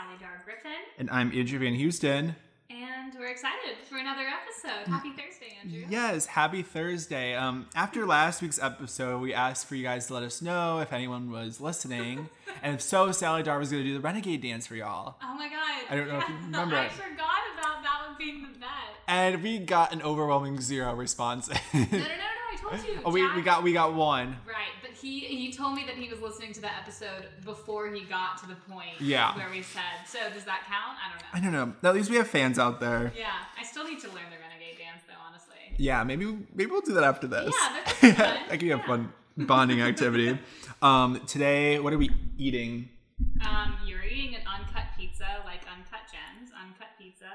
Sally Dar Griffin, And I'm Adrian Houston. and we're excited for another episode. Happy Thursday, Andrew. Yes, happy Thursday. Um, after last week's episode, we asked for you guys to let us know if anyone was listening. and if so, Sally Dar was going to do the renegade dance for y'all. Oh my god. I don't know if you remember I it. forgot about that one being the bet. And we got an overwhelming zero response. No, no, no, no, I told you. oh, we, we got we got one. Right, but he he told me that he was listening to the episode before he got to the point Yeah. where we said. So does that count? I don't know. I don't know. At least we have fans out there. Yeah, I still need to learn the renegade dance though, honestly. Yeah, maybe maybe we'll do that after this. Yeah, that could be fun. that could be a Yeah. fun bonding activity. um, today, what are we eating? Um, you're eating an uncut pizza like Uncut Gems, uncut pizza.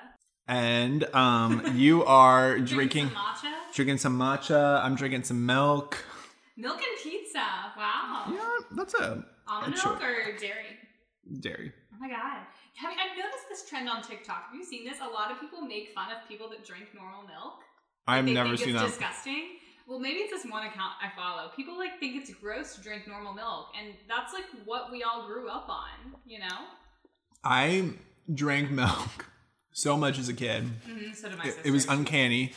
And um, you are drinking some matcha, drinking some matcha. I'm drinking some milk. milk and pizza. Wow. Yeah, that's a, Almond milk or dairy? dairy. Oh my god. Have you, I've noticed this trend on TikTok. Have you seen this? A lot of people make fun of people that drink normal milk. I've never seen it's that. disgusting. Well, maybe it's this one account I follow. People like think it's gross to drink normal milk, and that's like what we all grew up on, you know. I drank milk so much as a kid. hmm so did my It, sister. it was uncanny.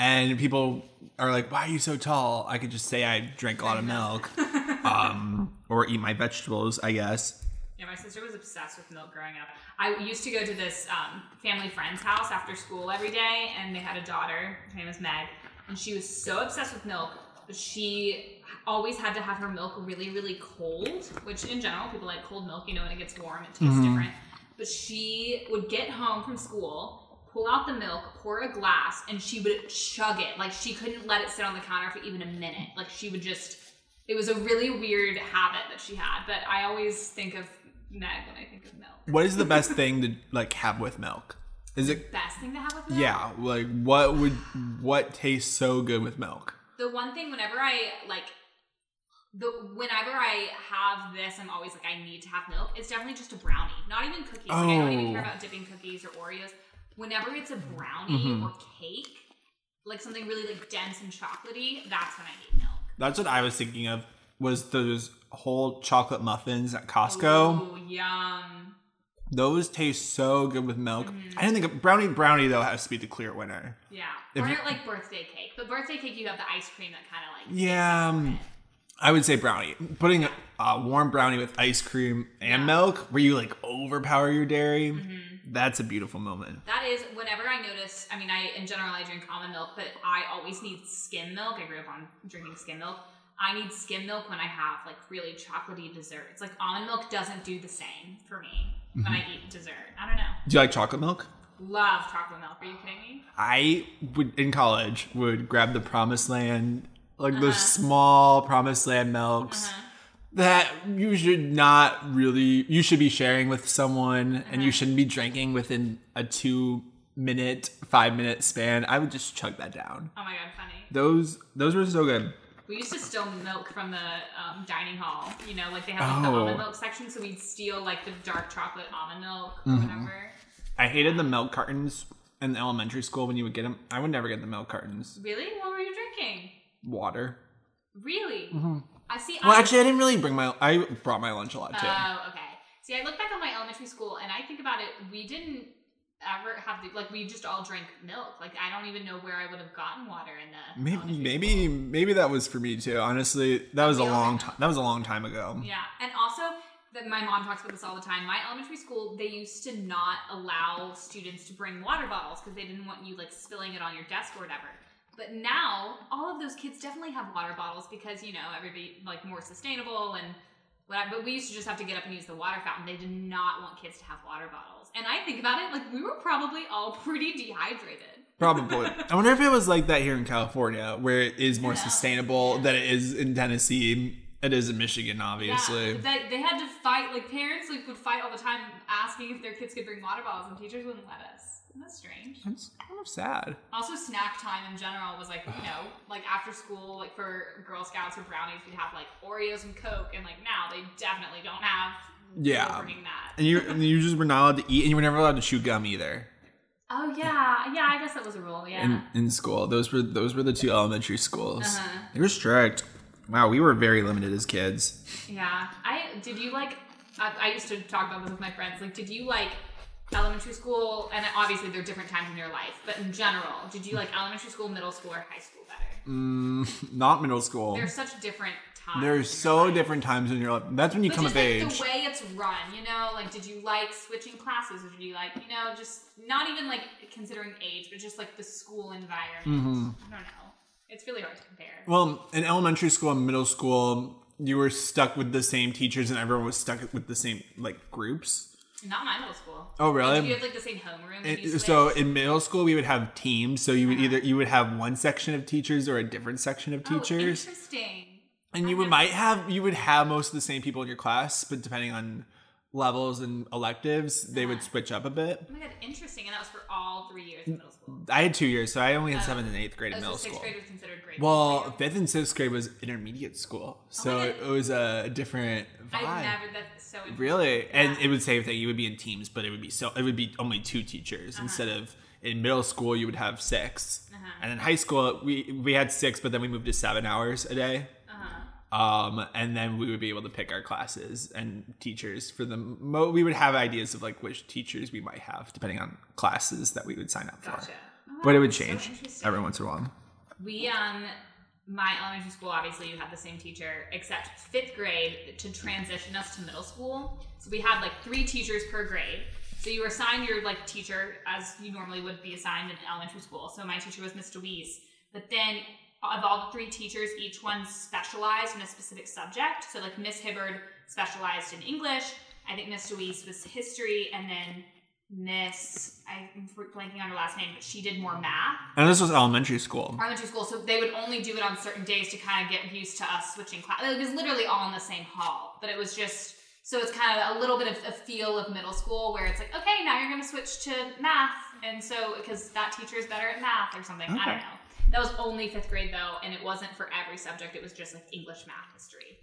And people are like, "Why are you so tall?" I could just say I drank a lot of milk, um, or eat my vegetables. I guess. Yeah, my sister was obsessed with milk growing up. I used to go to this um, family friend's house after school every day, and they had a daughter. Her name was Meg, and she was so obsessed with milk. She always had to have her milk really, really cold. Which, in general, people like cold milk. You know, when it gets warm, it tastes different. But she would get home from school, pull out the milk, pour a glass, and she would chug it. Like she couldn't let it sit on the counter for even a minute. Like she would just. It was a really weird habit that she had. But I always think of Meg when I think of milk. What is the best thing to like have with milk? Is it Best thing to have with milk? yeah? Like what would what tastes so good with milk? The one thing whenever I like the whenever I have this, I'm always like, I need to have milk. It's definitely just a brownie. Not even cookies. Like, I don't even Oh. care about dipping cookies or Oreos. Whenever it's a brownie Mm-hmm. or cake, like something really like dense and chocolatey, that's when I need milk. That's what I was thinking of. Was those whole chocolate muffins at Costco? Ooh, yum. Those taste so good with milk. Mm-hmm. I didn't think of, brownie brownie though has to be the clear winner. Yeah. If or you- like birthday cake. But birthday cake, you have the ice cream that kind of like. Yeah, um, I would say brownie. Putting a, a warm brownie with ice cream and milk, where you like overpower your dairy, Mm-hmm. That's a beautiful moment. That is whenever I notice. I mean, I in general I drink almond milk, but I always need skim milk. I grew up on drinking skim milk. I need skim milk when I have like really chocolatey desserts. Like almond milk doesn't do the same for me when I Mm-hmm. eat dessert. I don't know. Do you like chocolate milk? Love chocolate milk. Are you kidding me? I would in college would grab the Promised Land, like Uh-huh. those small Promised Land milks that you should not really. You should be sharing with someone, and Uh-huh. you shouldn't be drinking within a two minute, five minute span. I would just chug that down. Oh my god, funny. Those those were so good. We used to steal milk from the um, dining hall. You know, like they have like, the Oh. almond milk section, so we'd steal like the dark chocolate almond milk or Mm-hmm. whatever. I hated the milk cartons in elementary school when you would get them. I would never get the milk cartons. Really? What were you drinking? Water. Really? I see. Well, I- actually, I didn't really bring my. I brought my lunch a lot too. Oh, okay. See, I look back on my elementary school and I think about it. We didn't ever have the like we just all drank milk. Like I don't even know where I would have gotten water in the Maybe, maybe, school. maybe that was for me too. Honestly, that was a long time. That was a long time ago. Yeah, and also that my mom talks about this all the time. My elementary school, they used to not allow students to bring water bottles because they didn't want you like spilling it on your desk or whatever. But now, all of those kids definitely have water bottles because you know everybody like more sustainable and whatever. But we used to just have to get up and use the water fountain. They did not want kids to have water bottles. And I think about it, like we were probably all pretty dehydrated. Probably. I wonder if it was like that here in California, where it is more Yeah. sustainable than it is in Tennessee. It is in Michigan, obviously. Yeah, they, they had to fight. Like parents like would fight all the time, asking if their kids could bring water bottles, and teachers wouldn't let us. Isn't that strange? It's kind of sad. Also, snack time in general was like, you know, like after school, like for Girl Scouts or brownies, we'd have like Oreos and Coke, and like now they definitely don't have. Yeah. bringing that. And you, and you just were not allowed to eat, and you were never allowed to chew gum either. Oh yeah, yeah. I guess that was a rule. Yeah. in, in school. Those were those were the two elementary schools. Uh-huh. They were strict. Wow, we were very limited as kids. yeah. I did you like I, I used to talk about this with my friends. Like, did you like elementary school? And obviously, there are different times in your life, but in general, did you like elementary school, middle school, or high school better? Mm, not middle school. There's such different times. There's so life. different times in your life. That's when you But come just of like age. the way it's run, you know, like did you like switching classes, or did you like, you know, just not even like considering age, but just like the school environment. Mm-hmm. I don't know. It's really hard to compare. Well, in elementary school and middle school, you were stuck with the same teachers, and everyone was stuck with the same like groups. Not my middle school. Oh, really? Did you have like the same homeroom? It- so in middle school, we would have teams. So you would either you would have one section of teachers or a different section of Oh, teachers, interesting. and you would might have you would have most of the same people in your class, but depending on levels and electives, they would switch up a bit. Oh my god, interesting. And that was for all three years of middle school. I had two years, so I only had Oh. seventh and eighth grade oh, in Oh, so middle sixth school. grade was considered grade. Well, for fifth and sixth grade was intermediate school, oh so God. it was a different vibe. I've never. That's so interesting. Really, and Yeah. it would say that you would be in teams, but it would be so it would be only two teachers Uh-huh. instead of in middle school you would have 6 Uh-huh. and in high school we we had six, but then we moved to seven hours a day. Uh-huh. Um, and then we would be able to pick our classes and teachers for the Mo- we would have ideas of like which teachers we might have depending on classes that we would sign up for. Oh, But it would change interesting. every once in a while. We um my elementary school obviously you had the same teacher except fifth grade to transition us to middle school. So we had like three teachers per grade. So you were assigned your like teacher as you normally would be assigned in elementary school. So my teacher was Miss Deweese. But then of all the three teachers, each one specialized in a specific subject. So like Miss Hibbard specialized in English. I think Miss Deweese was history, and then Miss I'm blanking on her last name, but she did more math And this was elementary school. elementary school, so they would only do it on certain days to kind of get used to us switching class. It was literally all in the same hall, but it was just so it's kind of a little bit of a feel of middle school where it's like, okay, now you're going to switch to math, and so because that teacher is better at math or something. I don't know. That was only fifth grade though, and it wasn't for every subject. It was just like English, math, history.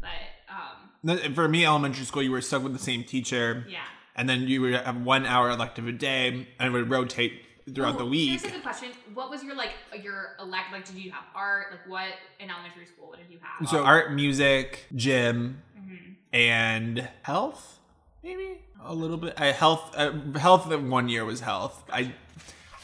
But um, For me, elementary school, you were stuck with the same teacher. yeah. And then you would have one hour elective a day and it would rotate throughout the week Here's a good question. What was your like your elect? Like, did you have art? Like, what in elementary school? What did you have? so art music gym Mhm. and health maybe a little bit uh, health uh, health one year was health i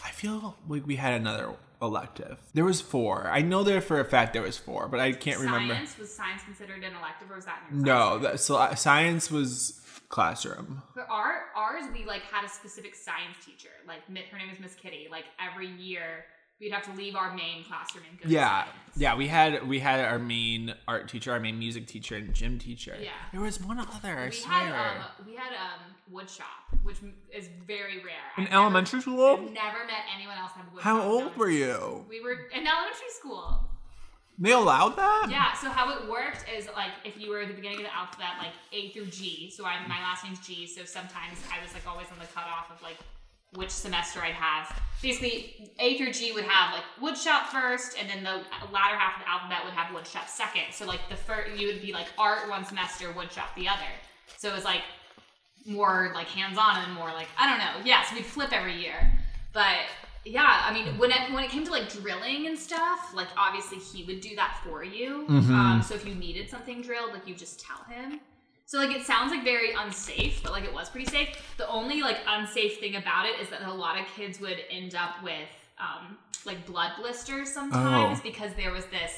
i feel like we had another elective there was four i know there for a fact there was four but i can't remember Science was science considered an elective, or was that in your no that so uh, science was classroom For our ours we like had a specific science teacher. Like her name is Miss Kitty. Like every year we'd have to leave our main classroom and go. yeah yeah we had we had our main art teacher our main music teacher and gym teacher Yeah. there was one other i We swear had um we had um wood shop, which is very rare. in I've never- elementary school I've never met anyone else have wood how old were you We were in elementary school. They allowed that Yeah, so how it worked is like if you were at the beginning of the alphabet, like A through G. So I, my last name's G. So sometimes I was like always on the cutoff of like which semester I'd have. Basically, A through G would have like woodshop first, and then the latter half of the alphabet would have woodshop second. So like the first, you would be like art one semester, woodshop the other. So it was like more like hands on and more like I don't know. Yeah, so we'd flip every year, but yeah, I mean when it when it came to like drilling and stuff, like obviously he would do that for you. Mhm. Um, so if you needed something drilled, like you just tell him. So like it sounds like very unsafe, but like it was pretty safe. The only like unsafe thing about it is that a lot of kids would end up with um, like blood blisters sometimes Oh. because there was this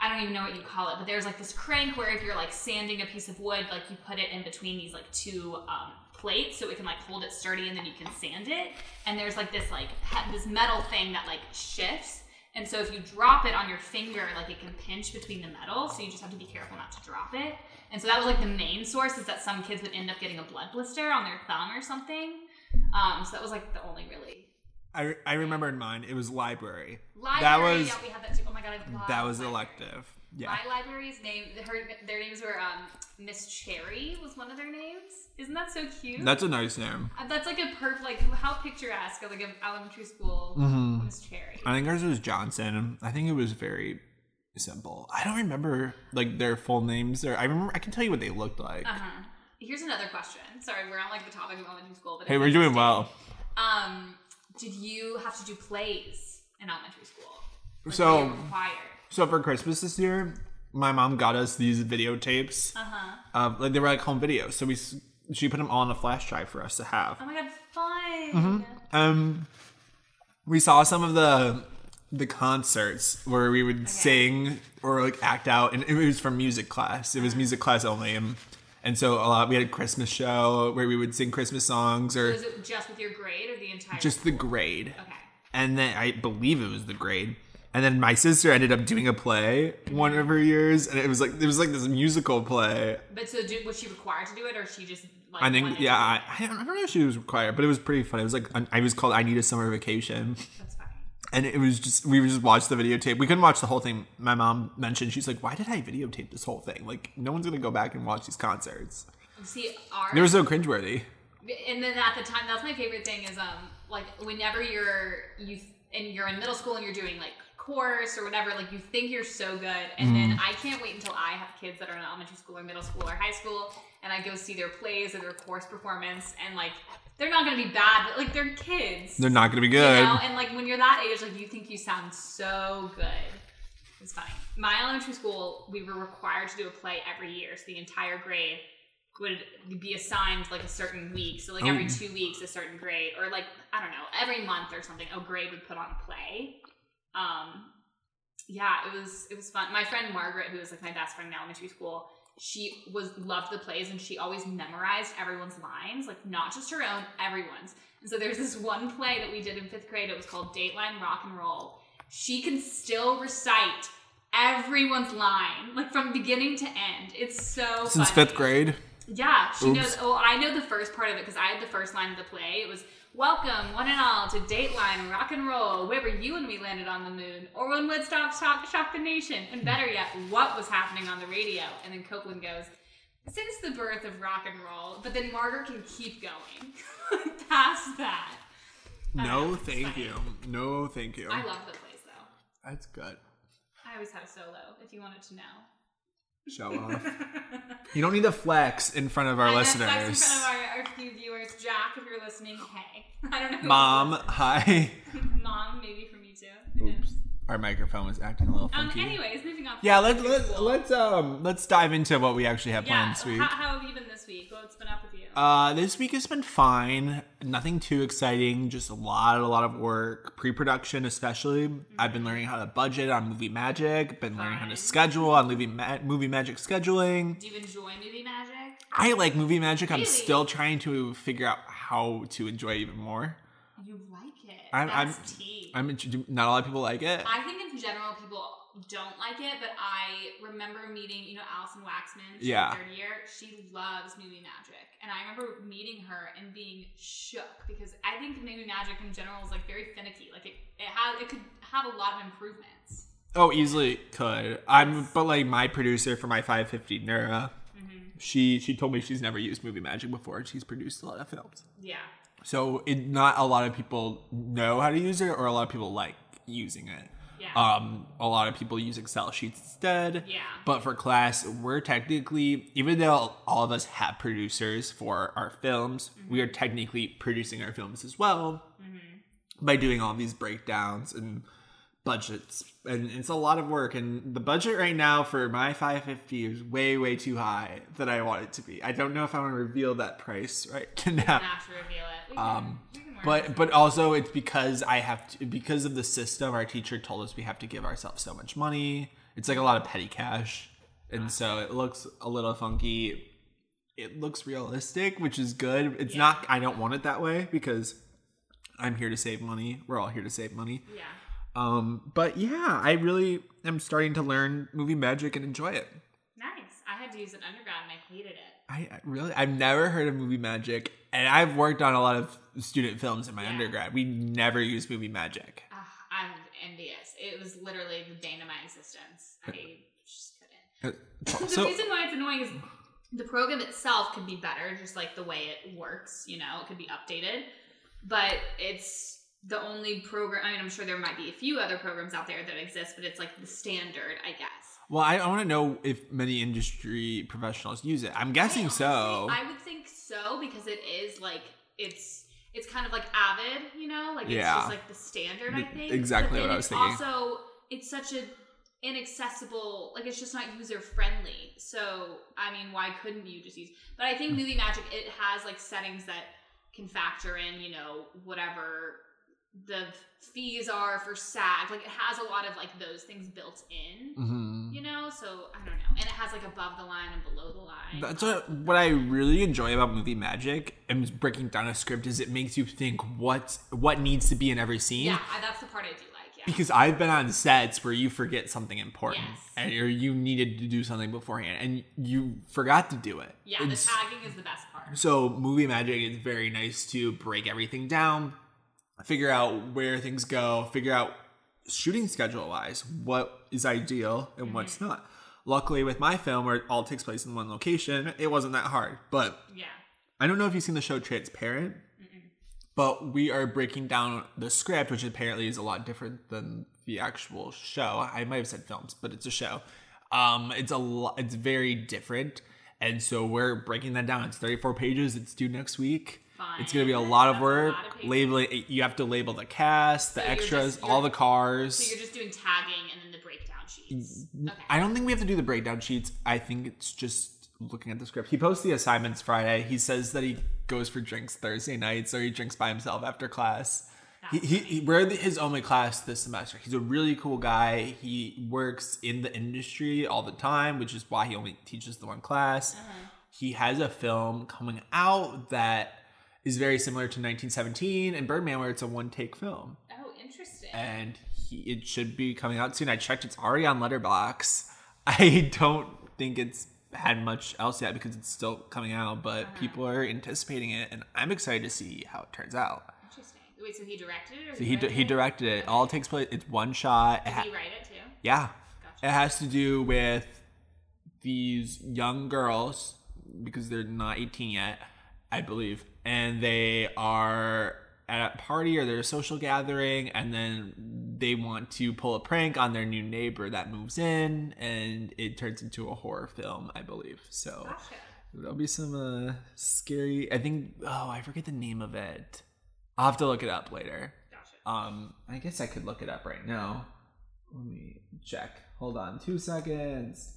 I don't even know what you call it, but there's like this crank where if you're like sanding a piece of wood, like you put it in between these like two um, plates so it can like hold it sturdy and then you can sand it. And there's like this like this metal thing that like shifts. And so if you drop it on your finger, like it can pinch between the metal. So you just have to be careful not to drop it. And so that was like the main source is that some kids would end up getting a blood blister on their thumb or something. Um, so that was like the only really I, I remember in mine it was library. library. That was yeah, we had that too. Oh my god, I that was library. elective. Yeah. My library's name, her, their names were um, Miss Cherry was one of their names. Isn't that so cute? That's a nice name. Uh, That's like a perf, like how picturesque like an elementary school Mhm. Miss Cherry. I think ours was Johnson. I think it was very simple. I don't remember like their full names. Or I remember I can tell you what they looked like. Uh huh. Here's another question. Sorry, we're on like the topic of elementary school, but hey, we're doing well. Um, did you have to do plays in elementary school? Like, So- required. So for Christmas this year, my mom got us these videotapes. Uh huh. Uh, like they were like home videos, so we she put them all on a flash drive for us to have. Oh my god, fun. Mm-hmm. Um, we saw some of the the concerts where we would sing or like act out, and it was from music class. It was music class only, and and so a lot. We had a Christmas show where we would sing Christmas songs or Was it just with your grade or the entire? just the grade. Okay. and then I believe it was the grade. And then my sister ended up doing a play one of her years, and it was like it was like this musical play. But so, did, was she required to do it, or she just like? I think yeah, I. I don't know if she was required, but it was pretty fun. It was like I was called "I Need a Summer Vacation," That's funny. and it was just we just watched the videotape. We couldn't watch the whole thing. My mom mentioned she's like, "Why did I videotape this whole thing? Like, no one's gonna go back and watch these concerts. See, our They were so cringeworthy." and then at the time, that's my favorite thing is um like whenever you're you and you're in middle school and you're doing like course or whatever, like you think you're so good, and Mm-hmm. then I can't wait until I have kids that are in elementary school or middle school or high school, and I go see their plays or their course performance, and like they're not gonna be bad, but like they're kids. They're not gonna be good. You know, and like when you're that age, like you think you sound so good. It's funny. My elementary school, we were required to do a play every year, so the entire grade would be assigned like a certain week. So like every Oh. two weeks, a certain grade, or like I don't know, every month or something, a grade would put on a play. Um, yeah, it was it was fun. My friend Margaret, who was like my best friend in elementary school, she was loved the plays and she always memorized everyone's lines, like not just her own, everyone's. And so there's this one play that we did in fifth grade. It was called Dateline Rock and Roll. She can still recite everyone's line, like from beginning to end. It's so Since funny. fifth grade, Yeah, she Oops. knows. Oh, I know the first part of it because I had the first line of the play. It was "Welcome, one and all, to Dateline Rock and Roll, where were you when we landed on the moon, or when Woodstock shocked, shocked the nation, and better yet, what was happening on the radio?" And then Copeland goes, "Since the birth of rock and roll," but then Margaret can keep going past that. Don't know, no, thank you, no, thank you. I love the plays though. That's good. I always had a solo. If you wanted to know. Show off. You don't need to flex in front of our I listeners. flex in front of our, our few viewers. Jack, if you're listening, hey. I don't know. Mom, hi. Mom, maybe for me too. Oops. Our microphone was acting a little Um. funky. Anyways, moving on. yeah, let's let's let's um let's dive into what we actually have Yeah. planned this week. How, how have you been this week? What's been up with? Uh, this week has been fine. Nothing too exciting. Just a lot, a lot of work. Pre-production, especially. I've been learning how to budget on Movie Magic. Been learning how to schedule on Movie Ma- Movie Magic scheduling. Do you enjoy movie magic? I like Movie Magic. I'm still trying to figure out how to enjoy it even more. You like it? I'm- I'm- That's tea. I'm not a lot of people like it. I think in general people don't like it, but I remember meeting, you know, Allison Waxman. Yeah. third year. She loves movie magic, and I remember meeting her and being shook because I think movie magic in general is like very finicky. Like it, it has, it could have a lot of improvements. Oh, easily could. I'm, but like my producer for my 550 Nura, mm-hmm. she she told me she's never used Movie Magic before. She's produced a lot of films, Yeah. so it, not a lot of people know how to use it, or a lot of people like using it. Um, a lot of people use Excel sheets instead. Yeah. But for class, we're technically, even though all of us have producers for our films, we are technically producing our films as well by doing all these breakdowns and budgets. And it's a lot of work. And the budget right now for my 550 is way, way too high that I want it to be. I don't know if I want to reveal that price right now. Not to reveal it. Um, But but also it's because I have to because of the system. Our teacher told us we have to give ourselves so much money. It's like a lot of petty cash, and so it looks a little funky. It looks realistic, which is good. It's Yeah. not. I don't want it that way because I'm here to save money. We're all here to save money. Yeah. Um, but yeah, I really am starting to learn movie magic and enjoy it. Nice. I had to use an undergrad and I hated it. I I really I've never heard of movie magic, and I've worked on a lot of student films in my Yeah. undergrad. We never used movie magic. Ugh, I'm envious. It was literally the bane of my existence. I just couldn't. Uh, the reason why it's annoying is the program itself could be better, just like the way it works. You know, it could be updated, but it's the only program. I mean, I'm sure there might be a few other programs out there that exist, but it's like the standard, I guess. Well, I, I want to know if many industry professionals use it. I'm guessing I so. I would think so because it is like it's it's kind of like Avid, you know, like it's Yeah. just like the standard. I think exactly what I was thinking. Also, it's such a inaccessible like it's just not user friendly so i mean why couldn't you just use but i think mm. movie magic it has like settings that can factor in you know whatever the fees are for SAG. Like it has a lot of like those things built in, hmm you know. So I don't know, and it has like above the line and below the line. That's what, what I really enjoy about movie magic and breaking down a script is it makes you think what what needs to be in every scene. yeah, that's the part I do like. Yeah, Because I've been on sets where you forget something important Yes. and or you needed to do something beforehand and you forgot to do it. yeah, the tagging is the best part. So movie magic is very nice to break everything down, figure out where things go, figure out shooting schedule wise what is ideal and what's Mm-hmm. not. Luckily with my film where it all takes place in one location, it wasn't that hard. But Yeah, I don't know if you've seen the show Transparent, but we are breaking down the script, which apparently is a lot different than the actual show. I might have said films, but it's a show. Um, it's a lot. It's very different, and so we're breaking that down. It's 34 pages. It's due next week. It's gonna be a lot of work. lot of. Labeling. You have to label the cast, the So extras, just- all the cars. so you're just doing tagging and then the breakdown sheets. Okay. I don't think we have to do the breakdown sheets. I think it's just looking at the script. He posts the assignments Friday. He says that he goes for drinks Thursday nights or he drinks by himself after class. He, he, he, we're his only class this semester. He's a really cool guy. He works in the industry all the time, which is why he only teaches the one class. Uh-huh. He has a film coming out that is very similar to 1917 and Birdman, where it's a one take film oh, interesting. and he, it should be coming out soon. I checked; it's already on Letterboxd. I don't think it's had much else yet because it's still coming out, but Uh-huh. people are anticipating it, and I'm excited to see how it turns out. interesting. Wait, so he directed it? Or So he he directed it. All takes place. It's one shot. Did ha- he write it too? yeah, Gotcha. it has to do with these young girls because they're not 18 yet, I believe, and they are at a party or they're a social gathering, and then they want to pull a prank on their new neighbor that moves in, and it turns into a horror film, I believe. So Gotcha. there'll be some uh, scary. I think. Oh, I forget the name of it. I'll have to look it up later. Gotcha. Um, I guess I could look it up right now. Let me check. Hold on, two seconds.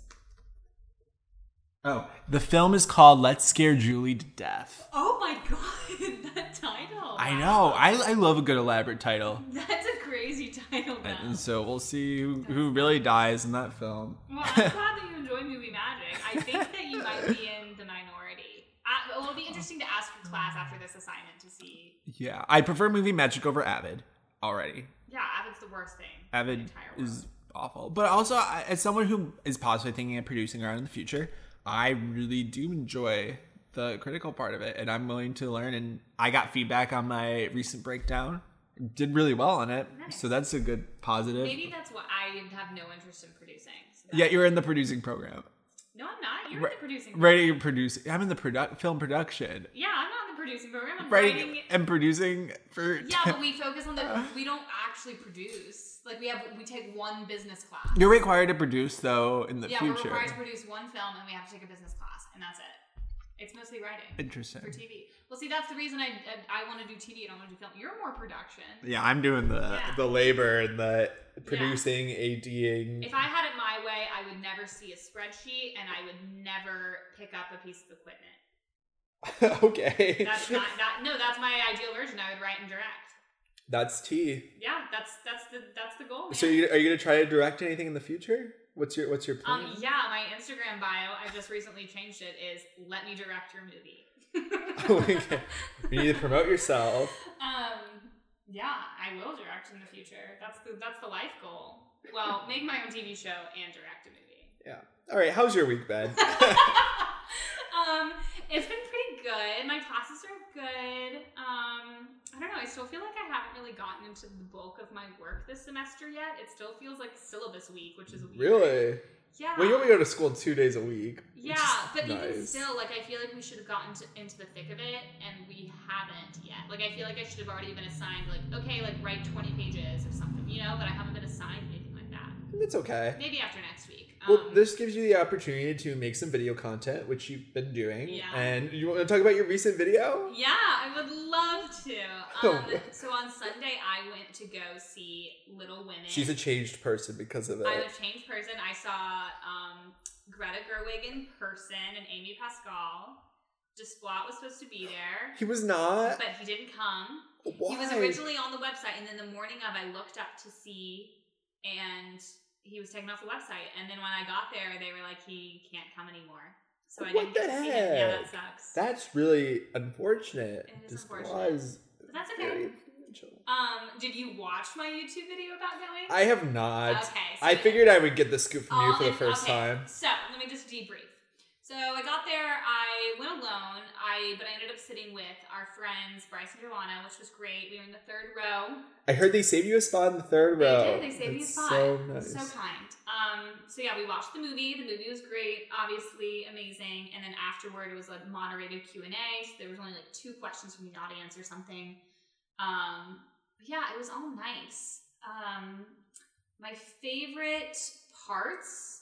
Oh, the film is called "Let's Scare Julie to Death." Oh my god, that title. I know. I, I love a good elaborate title, That's a crazy title. Now. and so we'll see who, who really dies in that film. Well, I'm glad that you enjoy movie magic. I think that you might be in the minority. Uh, it'll be interesting to ask your class after this assignment to see. Yeah, I prefer movie magic over Avid already. Yeah, Avid's the worst thing. Avid entire world. is awful. But also, I- as someone who is possibly thinking of producing around in the future, I really do enjoy the critical part of it, and I'm willing to learn. And I got feedback on my recent breakdown. Did really well on it, so that's a good positive. Maybe that's what I have no interest in producing. So Yeah, you're in the producing program. No, I'm not. You're Right- in the producing. Writing and producing. I'm in the produ- film production. Yeah, I'm not in the producing program. I'm Writing writing. and producing for. Yeah, but we focus on the. We don't actually produce. Like we have, we take one business class. You're required to produce though in the yeah, we're future. required to produce one film, and we have to take a business class, and that's it. It's mostly writing Interesting. for TV. Well, see, that's the reason I I, I want to do TV. And I don't want to do film. You're more production. Yeah, I'm doing the Yeah. the labor and the producing, ADing. If I had it my way, I would never see a spreadsheet, and I would never pick up a piece of equipment. okay. That's not that. No, that's my ideal version. I would write and direct. That's T. Yeah, that's that's the that's the goal. So you, are you gonna try to direct anything in the future? What's your What's your plan? Um, yeah, my Instagram bio, I just recently changed it, is let me direct your movie. okay. You need to promote yourself. Um, yeah, I will direct in the future. That's the that's the life goal. Well, make my own TV show and direct a movie. Yeah. All right. How's your week been? um, it's been pretty good. My classes are good. Um, I don't know. I still feel like I haven't really gotten into the bulk of my work this semester yet. It still feels like syllabus week, which is weird. really? Yeah. Well, you only go to school two days a week. Yeah, but even still, like I feel like we should have gotten to, into the thick of it, and we haven't yet. Like I feel like I should have already been assigned, like okay, like write twenty pages or something, you know. But I haven't been assigned anything like that. It's okay. Maybe after next week. Well, Um, this gives you the opportunity to make some video content, which you've been doing. Yeah. And you want to talk about your recent video? Yeah, I would love to. Oh. Um, so on Sunday, I went to go see Little Women. She's a changed person because of it. I'm a changed person. I saw um, Greta Gerwig in person and Amy Pascal. Desplat was supposed to be there, he was not. but he didn't come. Why? He was originally on the website, and then the morning of, I looked up to see, and he was taken off the website. And then when I got there, they were like, he can't come anymore. So I What didn't get to see him. Yeah, that heck? sucks. That's really unfortunate. It is This unfortunate. was but that's very okay. Um, did you watch my YouTube video about going? I have not. Okay, so I figured I would get the scoop from you for the first okay, time. So let me just debrief. So I got there. I went alone. I but I ended up sitting with our friends Bryce and Joanna, which was great. We were in the third row. I heard they saved you a spot in the third row. They did. They saved me a spot. So nice. So kind. Um. So yeah, we watched the movie. The movie was great. Obviously amazing. And then afterward, it was a moderated Q and A. So there was only like two questions from the audience or something. Um. Yeah, it was all nice. Um. My favorite parts.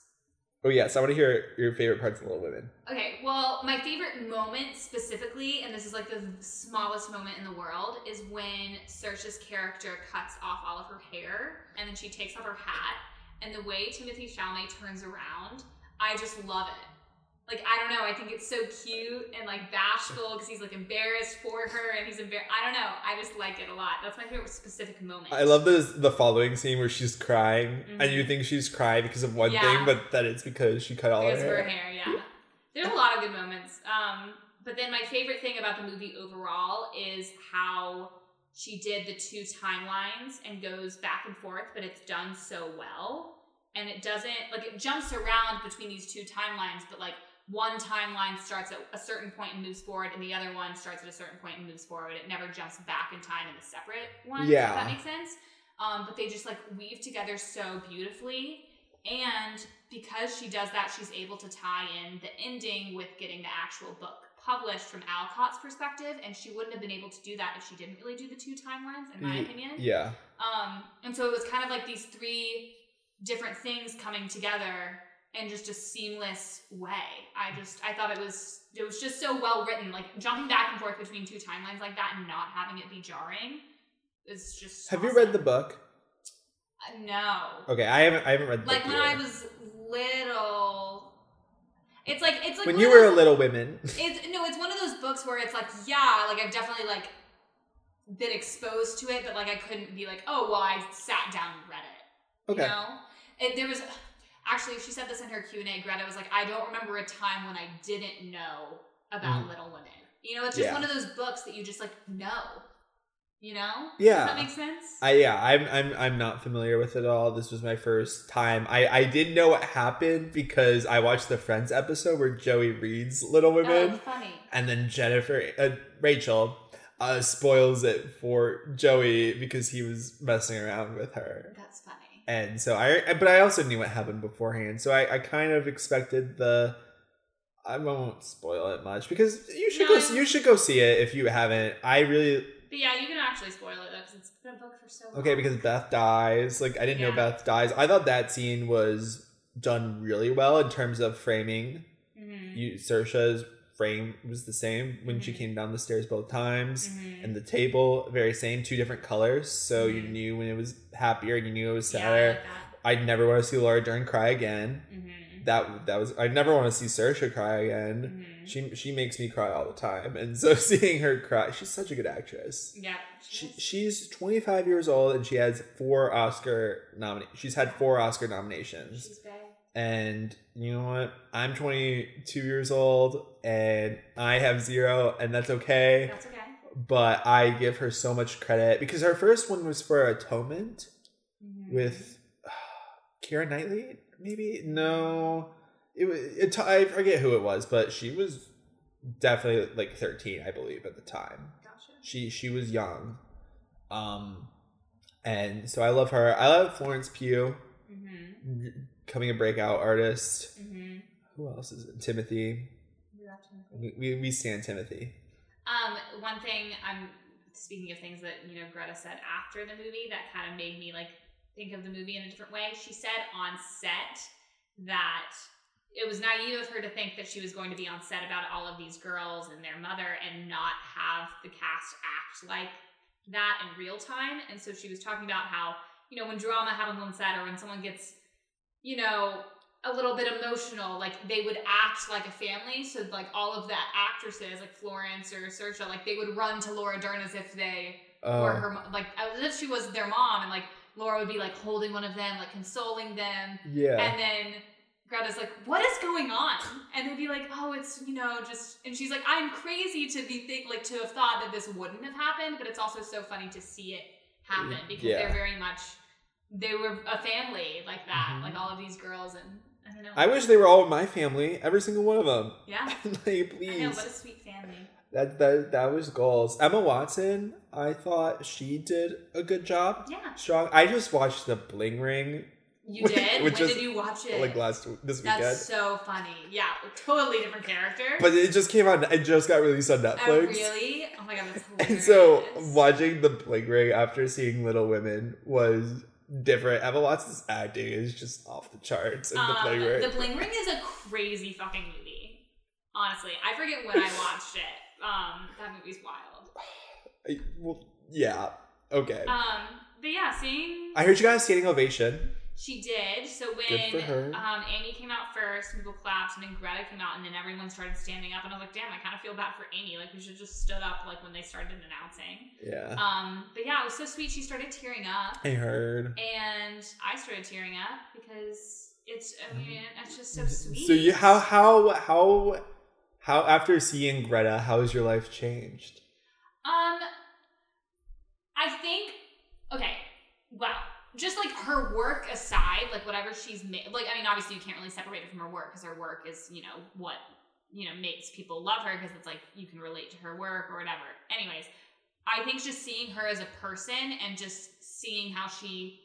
Oh yes, I want to hear your favorite parts of Little Women. Okay, well, my favorite moment specifically, and this is like the smallest moment in the world, is when Saoirse's character cuts off all of her hair and then she takes off her hat. And the way Timothée Chalamet turns around, I just love it. Like, I don't know, I think it's so cute and like bashful because he's like embarrassed for her and he's embarrassed. I don't know, I just like it a lot. That's my favorite specific moment. I love the the following scene where she's crying, and you Mhm. think she's crying because of one Yeah. thing, but that it's because she cut all her Because of hair. her hair, yeah. There's a lot of good moments. Um, but then my favorite thing about the movie overall is how she did the two timelines and goes back and forth, but it's done so well. And it doesn't like it jumps around between these two timelines, but like one timeline starts at a certain point and moves forward, and the other one starts at a certain point and moves forward. It never jumps back in time in the separate one. Yeah. If that makes sense. Um, but they just like weave together so beautifully. And because she does that, she's able to tie in the ending with getting the actual book published from Alcott's perspective. And she wouldn't have been able to do that if she didn't really do the two timelines, in my opinion. Yeah. Um, and so it was kind of like these three different things coming together in just a seamless way. I just I thought it was it was just so well written. Like jumping back and forth between two timelines like that and not having it be jarring is just Have you read the book? Uh, no. Okay, I haven't. I haven't read the Like when I was little. It's like it's like when you were a little women. It's no, it's one of those books where it's like, yeah, like I've definitely like been exposed to it, but like I couldn't be like, oh, well, I sat down and read it. Okay. You know, it, there was actually she said this in her Q and A. Greta was like, I don't remember a time when I didn't know about Mhm. Little Women. You know, it's just Yeah. one of those books that you just like know. You know? Yeah. Does that makes sense? I yeah, I'm I'm I'm not familiar with it at all. This was my first time. I I didn't know what happened because I watched the Friends episode where Joey reads Little Women, Oh, funny. and then Jennifer uh, Rachel uh, spoils it for Joey because he was messing around with her. That's funny. And so I, but I also knew what happened beforehand. So I, I kind of expected the. I won't spoil it much because you should No. go. You should go see it if you haven't. I really But yeah, you can actually spoil it though, because it's been a book for so long. okay because Beth dies. Like I didn't know Beth dies. I thought that scene was done really well in terms of framing. Mhm. You Saoirse's frame was the same when she Mhm. came down the stairs both times. Mhm. And the table, very same, two different colors. So you Mhm. knew when it was happier and you knew it was Yeah, I sadder. like that. I'd never want to see Laura Dern cry again. Mhm. That that was I'd never want to see Saoirse cry again. Mhm. She she makes me cry all the time, and so seeing her cry, she's such a good actress. Yeah. She, is. she's 25 years old and she has four Oscar nomina- She's had four Oscar nominations. And you know what? I'm 22 years old and I have zero, and that's okay. That's okay. But I give her so much credit because her first one was for Atonement Mhm. with Keira Knightley, maybe no, it was. It, I forget who it was, but she was definitely like thirteen, I believe, at the time. Gotcha. She she was young, um, and so I love her. I love Florence Pugh, Mm-hmm. Coming a breakout artist. Mm-hmm. Who else is it? Timothy? We, we we stand Timothy. Um, one thing I'm speaking of things that you know Greta said after the movie that kind of made me like think of the movie in a different way. She said on set that it was naive of her to think that she was going to be on set about all of these girls and their mother and not have the cast act like that in real time. And so she was talking about how, you know, when drama happens on set or when someone gets, you know, a little bit emotional, like they would act like a family. So like all of the actresses, like Florence or Saoirse, like they would run to Laura Dern as if they oh. were Oh, her, like as if she was their mom, and like Laura would be like holding one of them, like consoling them, yeah. and then Greta's like, "What is going on?" And they'd be like, "Oh, it's you know just," and she's like, "I'm crazy to be think like to have thought that this wouldn't have happened, but it's also so funny to see it happen because Yeah. they're very much they were a family like that, Mhm. like all of these girls, and I don't know, I wish they were all my family, every single one of them. yeah, like, I know, please. what a sweet family. That that that was goals. Emma Watson, I thought she did a good job. Yeah, Strong. I just watched the Bling Ring you did. Which when is, did you watch it? like last this That's weekend. so funny. Yeah, totally different character. But it just came out. It just got released on Netflix. Oh, really? Oh my god, that's. And so watching the Bling Ring after seeing Little Women was different. Emma Watson's acting is just off the charts in the Um, Bling Ring. The Bling Ring is a crazy fucking movie. Honestly, I forget when I watched it. Um, that movie's wild. I- well, yeah. Okay. Um, but yeah, seeing I heard you guys standing ovation. She did. So when Good for her. um Amy came out first, people clapped, and then Greta came out, and then everyone started standing up, and I was like, damn, I kind of feel bad for Amy. Like we should just stood up like when they started announcing. Yeah. Um, but yeah, it was so sweet. She started tearing up. I heard. and I started tearing up because it's I mean it's just so sweet. So you how how how how after seeing Greta, how has your life changed? um I think okay, well, just like her work aside, like whatever she's made, like I mean obviously you can't really separate it from her work because her work is you know what you know makes people love her because it's like you can relate to her work or whatever. Anyways, I think just seeing her as a person and just seeing how she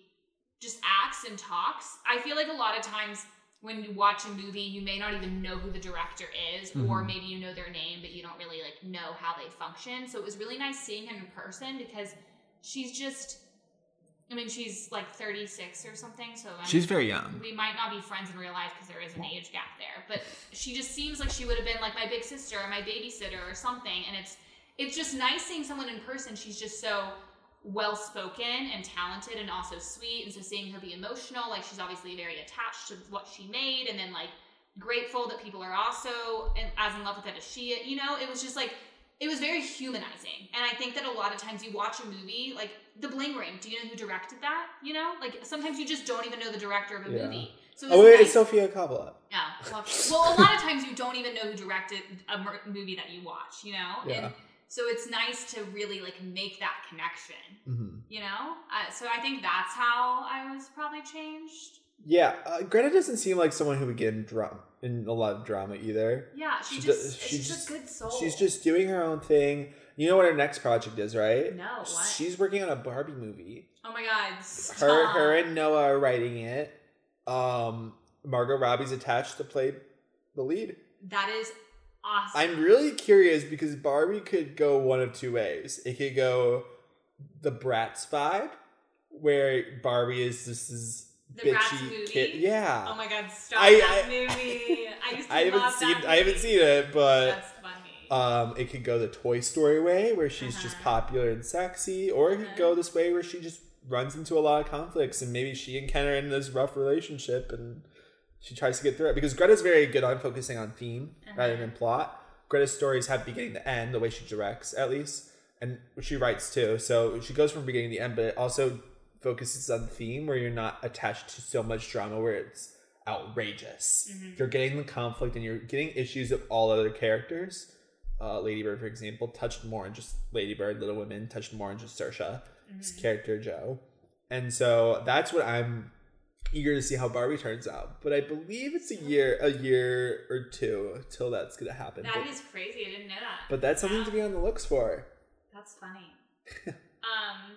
just acts and talks. I feel like a lot of times when you watch a movie, you may not even know who the director is, or Mhm. maybe you know their name, but you don't really like know how they function. So it was really nice seeing him in person because she's just. I mean, she's like 36 or something, so I'm, She's very young. we might not be friends in real life because there is an age gap there. But she just seems like she would have been like my big sister or my babysitter or something. And it's it's just nice seeing someone in person. She's just so well spoken and talented and also sweet. And so seeing her be emotional, like she's obviously very attached to what she made, and then like grateful that people are also as in love with it as she. You know, it was just like it was very humanizing. And I think that a lot of times you watch a movie like The Bling Ring. Do you know who directed that? You know, like sometimes you just don't even know the director of a Yeah. movie. So Oh wait, nice. it's Sofia Coppola. Yeah. Well, well, a lot of times you don't even know who directed a movie that you watch, you know? Yeah. And so it's nice to really like make that connection, hmm you know? Uh, so I think that's how I was probably changed. Yeah, uh, Greta doesn't seem like someone who would get in drama in a lot of drama either. Yeah, she, She just, does- she's just a good soul. She's just doing her own thing. You know what her next project is, right? No, what? She's working on a Barbie movie. oh my god. Stop. Her, her, and Noah are writing it. Um, Margot Robbie's attached to play the lead. That is awesome. I'm really curious because Barbie could go one of two ways. It could go the Bratz vibe, where Barbie is this this The bitchy movie? kid. Yeah. Oh my god, stop I- that I- movie. I used to I haven't seen I haven't seen it, but That's funny. um, it could go the Toy Story way, where she's just Uh-huh. popular and sexy, or it could Uh-huh. go this way where she just runs into a lot of conflicts, and maybe she and Ken are in this rough relationship, and she tries to get through it. Because Greta's very good on focusing on theme rather Uh-huh. than plot. Greta's stories have beginning to end, the way she directs, at least, and she writes too. So she goes from beginning to end, but it also focuses on theme, where you're not attached to so much drama, where it's outrageous. Mhm. You're getting the conflict and you're getting issues of all other characters. Uh, Lady Bird, for example, touched more on just Lady Bird. Little Women touched more on just Saoirse's Mhm. character Jo, and so that's what I'm eager to see how Barbie turns out. But I believe it's a year, a year or two till that's gonna happen. That but, is crazy. I didn't know that. but that's something Wow. to be on the looks for. That's funny. um,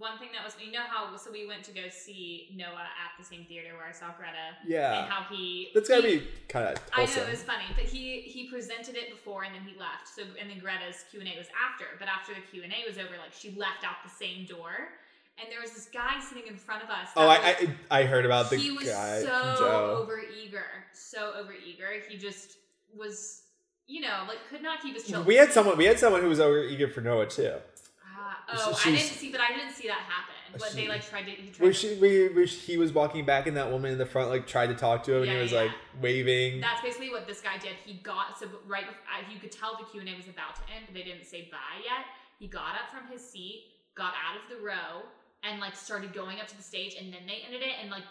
one thing that was, you know how, so we went to go see Noah at the same theater where I saw Greta, Yeah. and how he. that's gotta he- be kind of I know it was funny, but he he presented it before and then he left. So and then Greta's Q and A was after. But after the Q and A was over, like she left out the same door, and there was this guy sitting in front of us. Oh, that I, I I heard about the guy. he was guy so Joe. over eager, so over eager. He just was, you know, like could not keep his children. We had someone. We had someone who was over eager for Noah too. Ah, oh, I didn't see, but I didn't see that happen. But they like tried to. He tried Where to she, we, where he was walking back, and that woman in the front like tried to talk to him, and Yeah, he was yeah, like waving. That's basically what this guy did. He got so right. bef- uh, You could tell the Q and A was about to end, but they didn't say bye yet. He got up from his seat, got out of the row, and like started going up to the stage, and then they ended it and like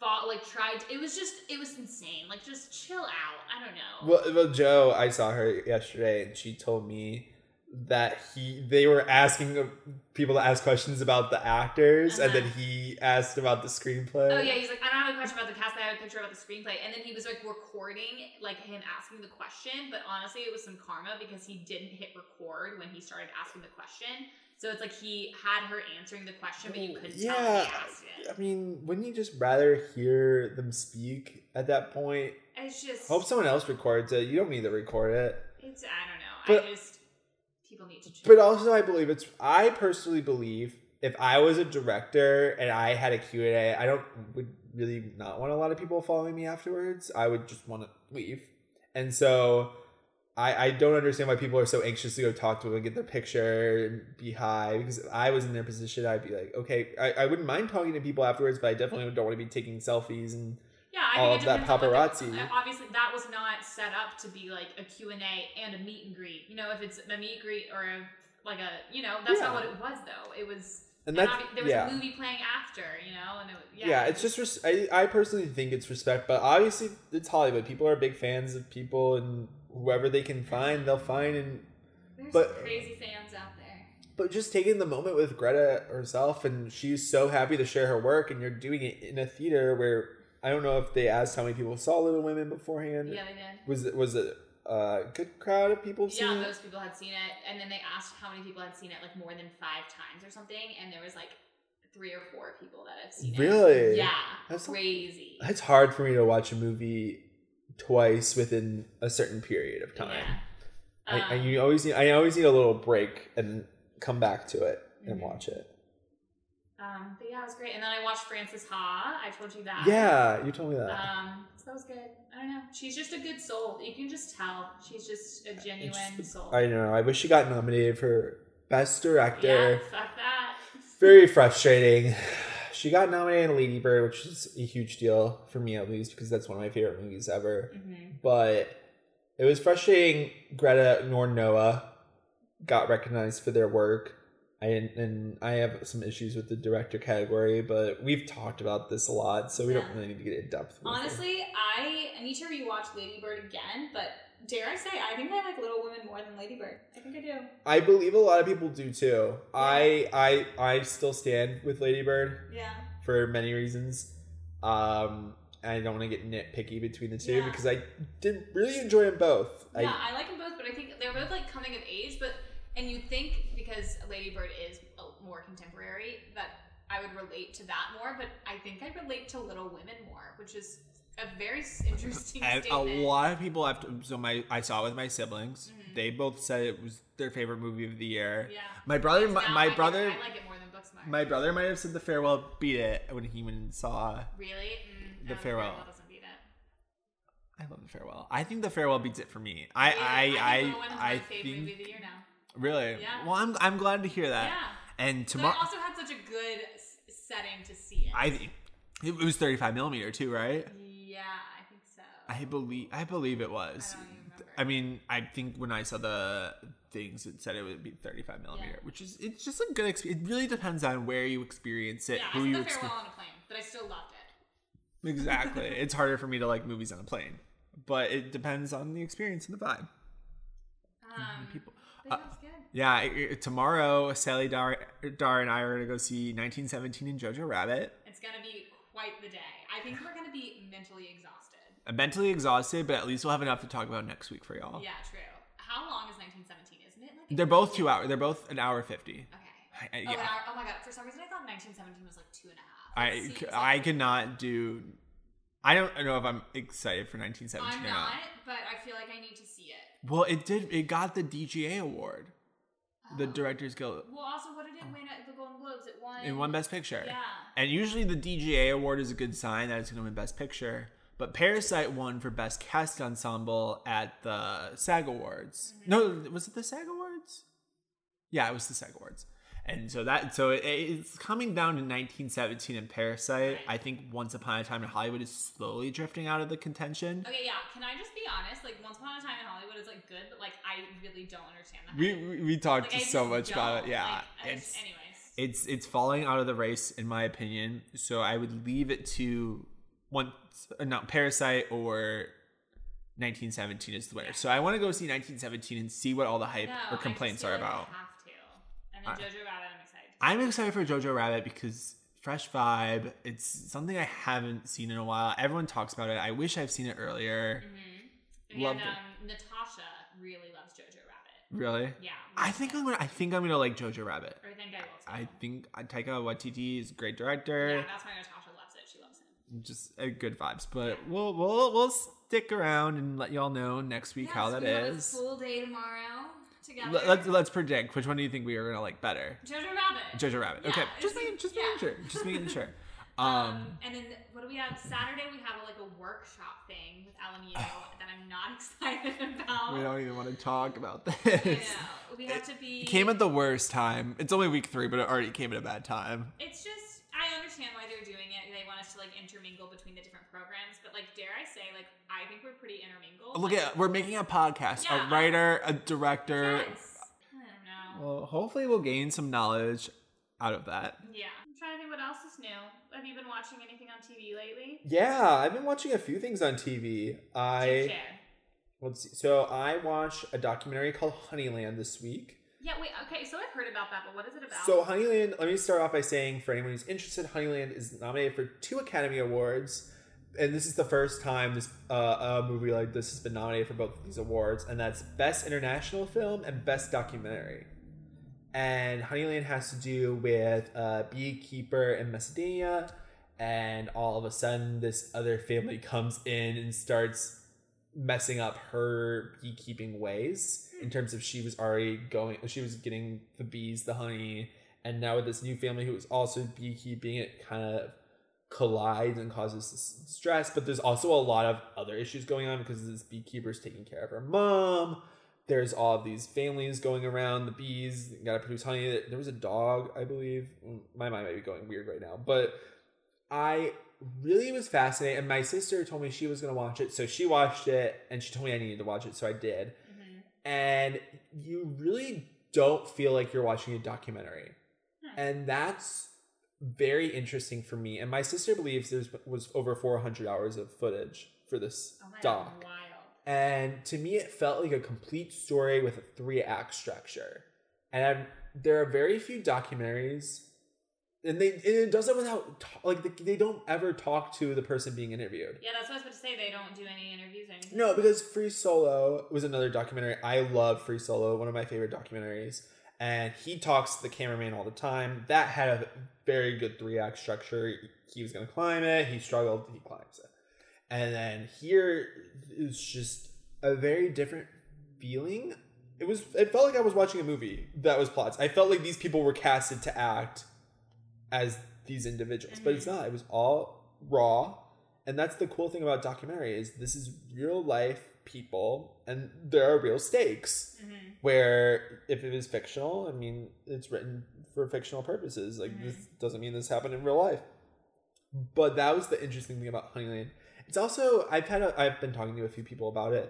fought, like tried. It was just, it was insane. Like just chill out. I don't know. Well, well, Joe, I saw her yesterday, and she told me that he they were asking people to ask questions about the actors, and then Uh-huh. he asked about the screenplay. Oh yeah, he's like, I don't have a question about the cast, but I have a picture about the screenplay. And then he was like recording, like him asking the question, but honestly, it was some karma because he didn't hit record when he started asking the question. So it's like he had her answering the question, but you couldn't tell yeah. he asked it. I mean, wouldn't you just rather hear them speak at that point? It's just, Hope someone else records it. You don't need to record it. it's I don't know. But- I just people need to. Chill. But also, I believe it's. I personally believe if I was a director and I had a Q&A, I don't would really not want a lot of people following me afterwards. I would just want to leave. And so I, I don't understand why people are so anxious to go talk to them and get their picture and be high. Because if I was in their position, I'd be like, okay, I, I wouldn't mind talking to people afterwards, but I definitely don't want to be taking selfies and yeah, I all think of that what the- paparazzi. obviously, that was not set up to be like a Q and A and a meet and greet. You know, if it's a meet and greet or a like a you know, that's Yeah. not what it was though. It was. and And that's obvi- there was yeah. a movie playing after, you know, and it, yeah, yeah, it's just res- I, I personally think it's respect but obviously it's hollywood people are big fans of people and whoever they can find they'll find and there's but- crazy fans out there. but just taking the moment with greta herself and she's so happy to share her work and you're doing it in a theater where i don't know if they asked how many people saw little women beforehand Yeah, they did. was it was it a good crowd of people Yeah, most people had seen it, and then they asked how many people had seen it, like more than five times or something, and there was like three or four people that had seen it. Really? Yeah, That's- crazy. it's hard for me to watch a movie twice within a certain period of time Yeah. I, I, Um, you always need I always need a little break and come back to it and Mhm. watch it. Um, but yeah, it was great. And then I watched Frances Ha. I told you that. Yeah, you told me that. Um, so that was good. I don't know. She's just a good soul. You can just tell. She's just a genuine It's- soul. I know. I wish she got nominated for best Director. yeah, fuck that. Very frustrating. She got nominated in Lady Bird, which is a huge deal for me at least because that's one of my favorite movies ever. Mhm. But it was frustrating. Greta nor Noah got recognized for their work. I and I have some issues with the director category, but we've talked about this a lot, so we Yeah. don't really need to get in depth. with it. Honestly, I need to rewatch Lady Bird again, but dare I say, I think I like Little Women more than Lady Bird. I think I do. I believe a lot of people do too. I I I still stand with Lady Bird Yeah. for many reasons. Um, I don't want to get nitpicky between the two Yeah. because I did really enjoy them both. Yeah, I, I like them both, but I think they're both like coming of age. But and you think because Lady Bird is a- more contemporary that I would relate to that more, but I think I relate to Little Women more, which is a very interesting And a lot of people have to. So my, I saw it with my siblings. Mhm. They both said it was their favorite movie of the year. Yeah. My brother, my, my favorite. brother, I like it more than Booksmart. my brother might have said the farewell beat it when he went and saw. really? Mm, The no, Farewell. doesn't beat it. I love the farewell. I think the farewell beats it for me. I Really? I think I I, favorite think movie of the year now. really. Yeah. Well, I'm I'm glad to hear that. Yeah. And tomorrow, also had such a good s- setting to see it. I it was 35 millimeter too, right? yeah, I think so. I believe I believe it was. I don't even remember. I mean, I think when I saw the things, it said it would be 35 millimeter, Yeah. which is it's just a good experience. It really depends on where you experience it, yeah, I who saw you the farewell on a plane, but I still loved it. Exactly. it's harder for me to like movies on a plane, but it depends on the experience and the vibe. Um, People. Uh, that good. Yeah, it- it- tomorrow Sally Dar, Dar and I are gonna go see 1917 and Jojo Rabbit. It's gonna be quite the day. I think we're gonna be mentally exhausted. I'm mentally exhausted, but at least we'll have enough to talk about next week for y'all. Yeah, true. How long is 1917? Isn't it like? They're both two hours. They're both an hour fifty. Okay. I- I- Oh, an hour- oh my god! For some reason, I thought 1917 was like two and a half. I It I like- could not do. I don't know if I'm excited for 1917 I'm or not, not. but I feel like I need to see it. Well, it did. It got the DGA award, the Oh. Directors Guild. Well, also, what did it win at the Golden Globes? It won. It won Best Picture. Yeah. And usually the DGA award is a good sign that it's going to win Best Picture. But Parasite won for Best Cast Ensemble at the SAG Awards. Mm-hmm. No, was it the SAG Awards? Yeah, it was the SAG Awards. And so that so it, it's coming down to 1917 and Parasite. I think Once Upon a Time in Hollywood is slowly drifting out of the contention. Okay, yeah. Can I just be honest? Like, Once Upon a Time in Hollywood is like good, but like I really don't understand that. We we, we talked like, so much about don't. it. Yeah, Like, it's just, anyways. it's it's falling out of the race in my opinion. So I would leave it to once uh, not Parasite or 1917 is the winner. So I want to go see 1917 and see what all the hype no, or complaints are just feel like about. Have. And then I, Rabbit, I'm excited. I'm excited for Jojo Rabbit because fresh vibe. It's something I haven't seen in a while. Everyone talks about it. I wish I've seen it earlier. And loved it. um, Natasha really loves Jojo Rabbit. Really? Yeah. I think I'm gonna. I think I'm gonna like Jojo Rabbit. Or I think I will. Too. I think uh, Taika Waititi is a great director. yeah, that's why Natasha loves it. She loves him. just uh, good vibes. But we'll we'll we'll stick around and let y'all know next week how so that we have a is. full day tomorrow together. Let, let's let's predict which one do you think we are gonna like better? Jojo Rabbit. Jojo Rabbit. Yeah, okay, just making just yeah. making sure. Just making sure. Um, Um, and then what do we have? Saturday we have a, like a workshop thing with LMU that I'm not excited about. we don't even want to talk about this. know. We have to be. It came at the worst time. It's only week three, but it already came at a bad time. It's just I understand why they're doing it. They want us to like intermingle between the different programs, but like dare I say, like I think we're pretty intermingled. Look Like, at we're making a podcast. Yeah. A writer, a director. Yes. I don't know. Well, hopefully we'll gain some knowledge out of that. Yeah. I'm trying to think what else is new. Have you been watching anything on TV lately? Yeah, I've been watching a few things on TV. I share. let's see. So I watched a documentary called Honeyland this week. Yeah, wait, okay, so I've heard about that, but what is it about? So Honeyland, let me start off by saying for anyone who's interested, Honeyland is nominated for two Academy Awards. And this is the first time this uh, a movie like this has been nominated for both of these awards, and that's Best International Film and Best Documentary. And Honeyland has to do with a beekeeper in Macedonia, and all of a sudden, this other family comes in and starts messing up her beekeeping ways in terms of she was already going she was getting the bees the honey and now with this new family who is also beekeeping it kind of collides and causes stress but there's also a lot of other issues going on because this beekeeper's taking care of her mom. There's all of these families going around the bees gotta produce honey. There was a dog i believe. Mm, my mind might be going weird right now but I really was fascinated, and my sister told me she was gonna watch it, so she watched it, and she told me I needed to watch it, so I did. Mhm. And you really don't feel like you're watching a documentary, Hmm. and that's very interesting for me. And my sister believes there was over 400 hours of footage for this Oh doc. god. And to me, it felt like a complete story with a three act structure. And I'm, there are very few documentaries, and they and it does it without like they, they don't ever talk to the person being interviewed. Yeah, that's what I was about to say. They don't do any interviews or anything. No, because Free Solo was another documentary. I love Free Solo, one of my favorite documentaries. And he talks to the cameraman all the time. That had a very good three act structure. He was going to climb it, he struggled, he climbs it. And then here is just a very different feeling. It was it felt like I was watching a movie that was plots. I felt like these people were casted to act as these individuals, but it's not. It was all raw. And that's the cool thing about documentary is this is real life people and there are real stakes Mhm. where if it is fictional i mean it's written for fictional purposes. Like Mm-hmm. this doesn't mean this happened in real life. But that was the interesting thing about honeyland. It's also i've had a, i've been talking to a few people about it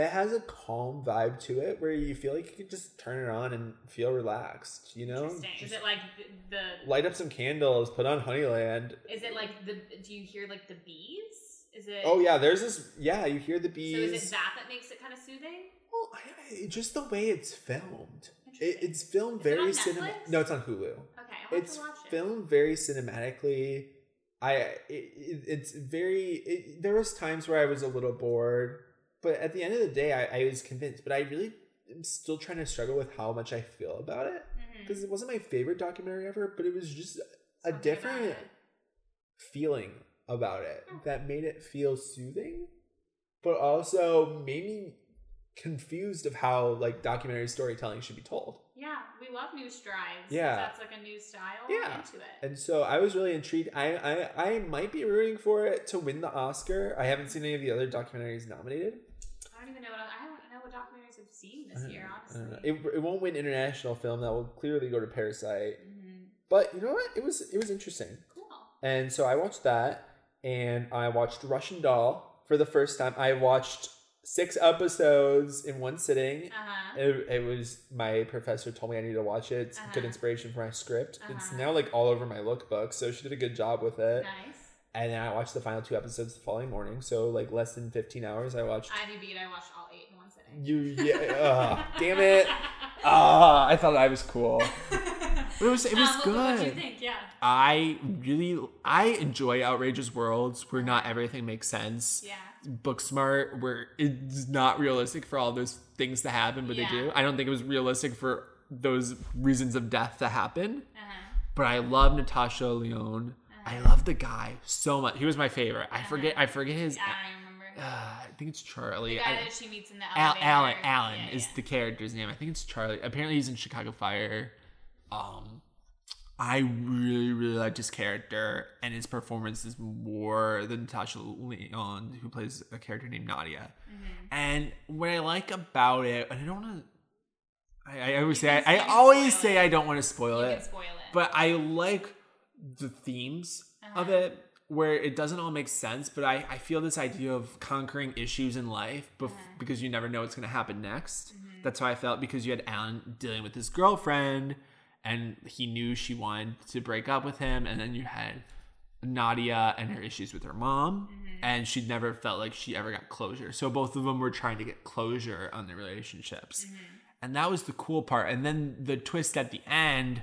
it has a calm vibe to it where you feel like you can just turn it on and feel relaxed you know Is it like the, the light up some candles put on honeyland is it like the do you hear like the bees? Is it oh yeah there's this yeah you hear the bees. So is it that that makes it kind of soothing? Well, I, I, just the way it's filmed. It, it's filmed Is very on cinema. Netflix? No, it's on Hulu. Okay, It's to watch it. filmed very cinematically. I it, it, it's very. It, there was times where I was a little bored, but at the end of the day, I, I was convinced. But I really am still trying to struggle with how much I feel about it because it wasn't my favorite documentary ever, but it was just a Something different feeling about it Hmm. that made it feel soothing, but also made me confused of how like documentary storytelling should be told. Yeah, we love new strides. Yeah. That's like a new style. Yeah. Into it. And so I was really intrigued. I, I I might be rooting for it to win the Oscar. I haven't seen any of the other documentaries nominated. I don't even know what I don't know what documentaries I've seen this year. Honestly. It, it won't win international film. That will clearly go to Parasite. Mhm. But you know what? It was it was interesting. Cool. And so I watched that, and I watched Russian Doll for the first time. I watched six episodes in one sitting. Uh huh. It, it was my professor told me I needed to watch it. It's good Uh-huh. inspiration for my script. It's Uh-huh. now like all over my lookbook, so she did a good job with it. Nice. And then I watched the final two episodes the following morning, so like less than fifteen hours. I watched. Ivy beat. I watched all eight in one sitting. You yeah, ugh, damn it! Ah, I thought I was cool. But it was it was um, good. What do you think? Yeah. I really I enjoy outrageous worlds where not everything makes sense. Yeah. Book smart where it's not realistic for all those things to happen, but Yeah. they do. I don't think it was realistic for those reasons of death to happen. Uh huh. But I love Natasha Lyonne. I love the guy so much. He was my favorite. I forget I forget his I don't remember. uh, I think it's Charlie. the guy I- that she meets in the Al- Alan Alan Yeah, is yeah. the character's name. I think it's Charlie. Apparently he's in Chicago Fire. Um I really, really liked his character and his performance is more than Natasha Lyonne, who plays a character named Nadia. Mm-hmm. And what I like about it, and I don't want to, I, I always You say, I, I always say it. I don't want to spoil it, spoil it. but I like the themes of Uh-huh. it where it doesn't all make sense but I, I feel this idea of conquering issues in life bef- Uh-huh. because you never know what's going to happen next Mm-hmm. that's how i felt because you had alan dealing with his girlfriend and he knew she wanted to break up with him and then you had nadia and her issues with her mom Mm-hmm. and she never felt like she ever got closure so both of them were trying to get closure on their relationships Mm-hmm. and that was the cool part and then the twist at the end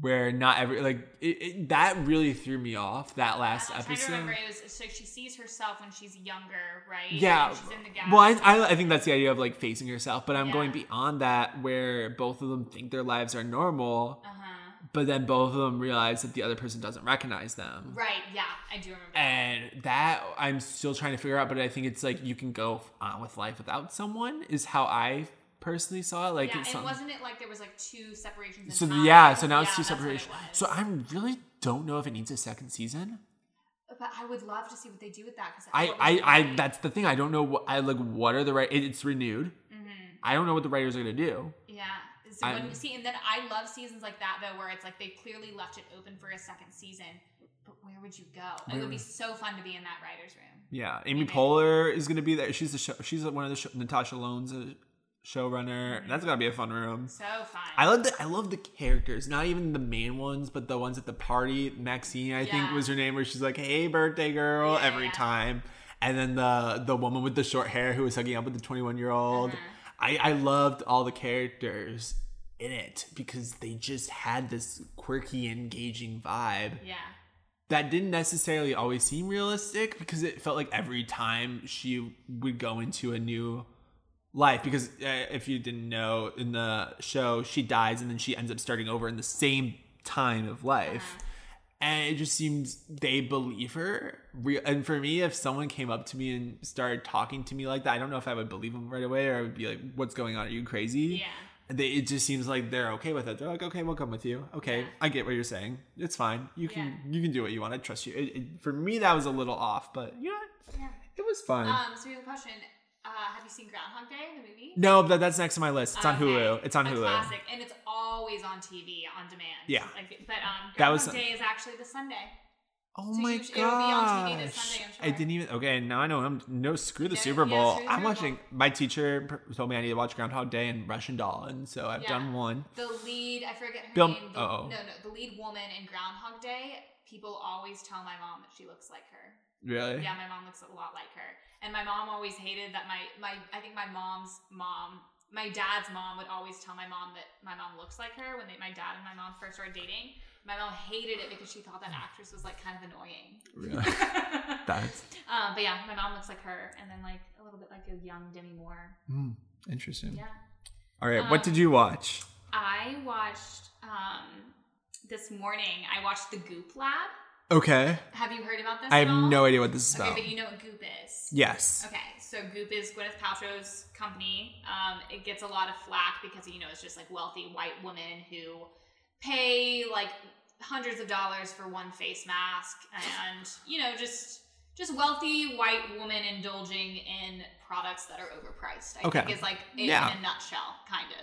where not every like it, it, that really threw me off that last episode. I'm trying to episode remember. It was so she sees herself when she's younger, right? yeah she's in the gas. well I, I, I think that's the idea of like facing yourself but i'm going beyond that where both of them think their lives are normal Uh huh. but then both of them realize that the other person doesn't recognize them Right. Yeah, I do remember. and that i'm still trying to figure out but i think it's like you can go on with life without someone is how i personally saw it like yeah, it's and wasn't it like there was like two separations? In so time? yeah so now it's two what it so i really don't know if it needs a second season But I would love to see what they do with that because I, I, I, that's the thing. I don't know what I like. What are the right? It's renewed. Mm-hmm. I don't know what the writers are gonna do. Yeah. So when you see, and then I love seasons like that though, where it's like they clearly left it open for a second season. But where would you go? It would be so fun to be in that writer's room. Yeah, Amy Okay. Poehler is gonna be there. She's the show. She's one of the show, Natasha Lone's a showrunner. That's gonna be a fun room. So fun. I love the I love the characters, not even the main ones, but the ones at the party. Maxine, I think was her name, where she's like, "Hey, birthday girl," Yeah, every yeah. time. And then the the woman with the short hair who was hooking up with the twenty one year old. Uh-huh. I I loved all the characters in it because they just had this quirky, engaging vibe yeah. that didn't necessarily always seem realistic because it felt like every time she would go into a new life because uh, if you didn't know in the show she dies and then she ends up starting over in the same time of life and it just seems they believe her and for me if someone came up to me and started talking to me like that i don't know if i would believe them right away or i would be like what's going on are you crazy Yeah. they, it just seems like they're okay with it. They're like, okay, we'll come with you. Okay, Yeah. I get what you're saying. It's fine. You can Yeah. you can do what you want. I trust you. It, it, for me, that was a little off, but you know. Yeah. it was fun. Um. So we have a question. Uh, have you seen Groundhog Day, the movie? no, but that's next to my list. It's on Okay. Hulu. It's on a Hulu. Classic, and it's always on TV on demand. Yeah. Like, but um, That was- Groundhog Day is actually the Sunday. Oh So my you- gosh! it'll be on TV this Sunday, I'm I didn't even. Okay, now I know. I'm no screw the Yeah, Super Bowl. screw the I'm Super watching. My teacher told me I need to watch Groundhog Day and Russian Doll, and so I've Yeah. done one. The lead, I forget her Bill- name. The, oh. No, no, the lead woman in Groundhog Day. People always tell my mom that she looks like her. Really? Yeah, my mom looks a lot like her. And my mom always hated that my my I think my mom's mom, my dad's mom would always tell my mom that my mom looks like her when they, my dad and my mom first started dating. My mom hated it because she thought that actress was like kind of annoying. Really? That's um, but yeah, my mom looks like her, and then like a little bit like a young Demi Moore. mm, interesting. Yeah. All right, what Um, did you watch? I watched um this morning. I watched The Goop Lab. Okay. Have you heard about this? I have no idea what this is Okay, about. Okay, but you know what Goop is. Yes. Okay, so Goop is Gwyneth Paltrow's company. Um, it gets a lot of flack because you know it's just like wealthy white women who pay like hundreds of dollars for one face mask, and you know just just wealthy white woman indulging in products that are overpriced. I Okay. think is like it Yeah. in a nutshell, kind of.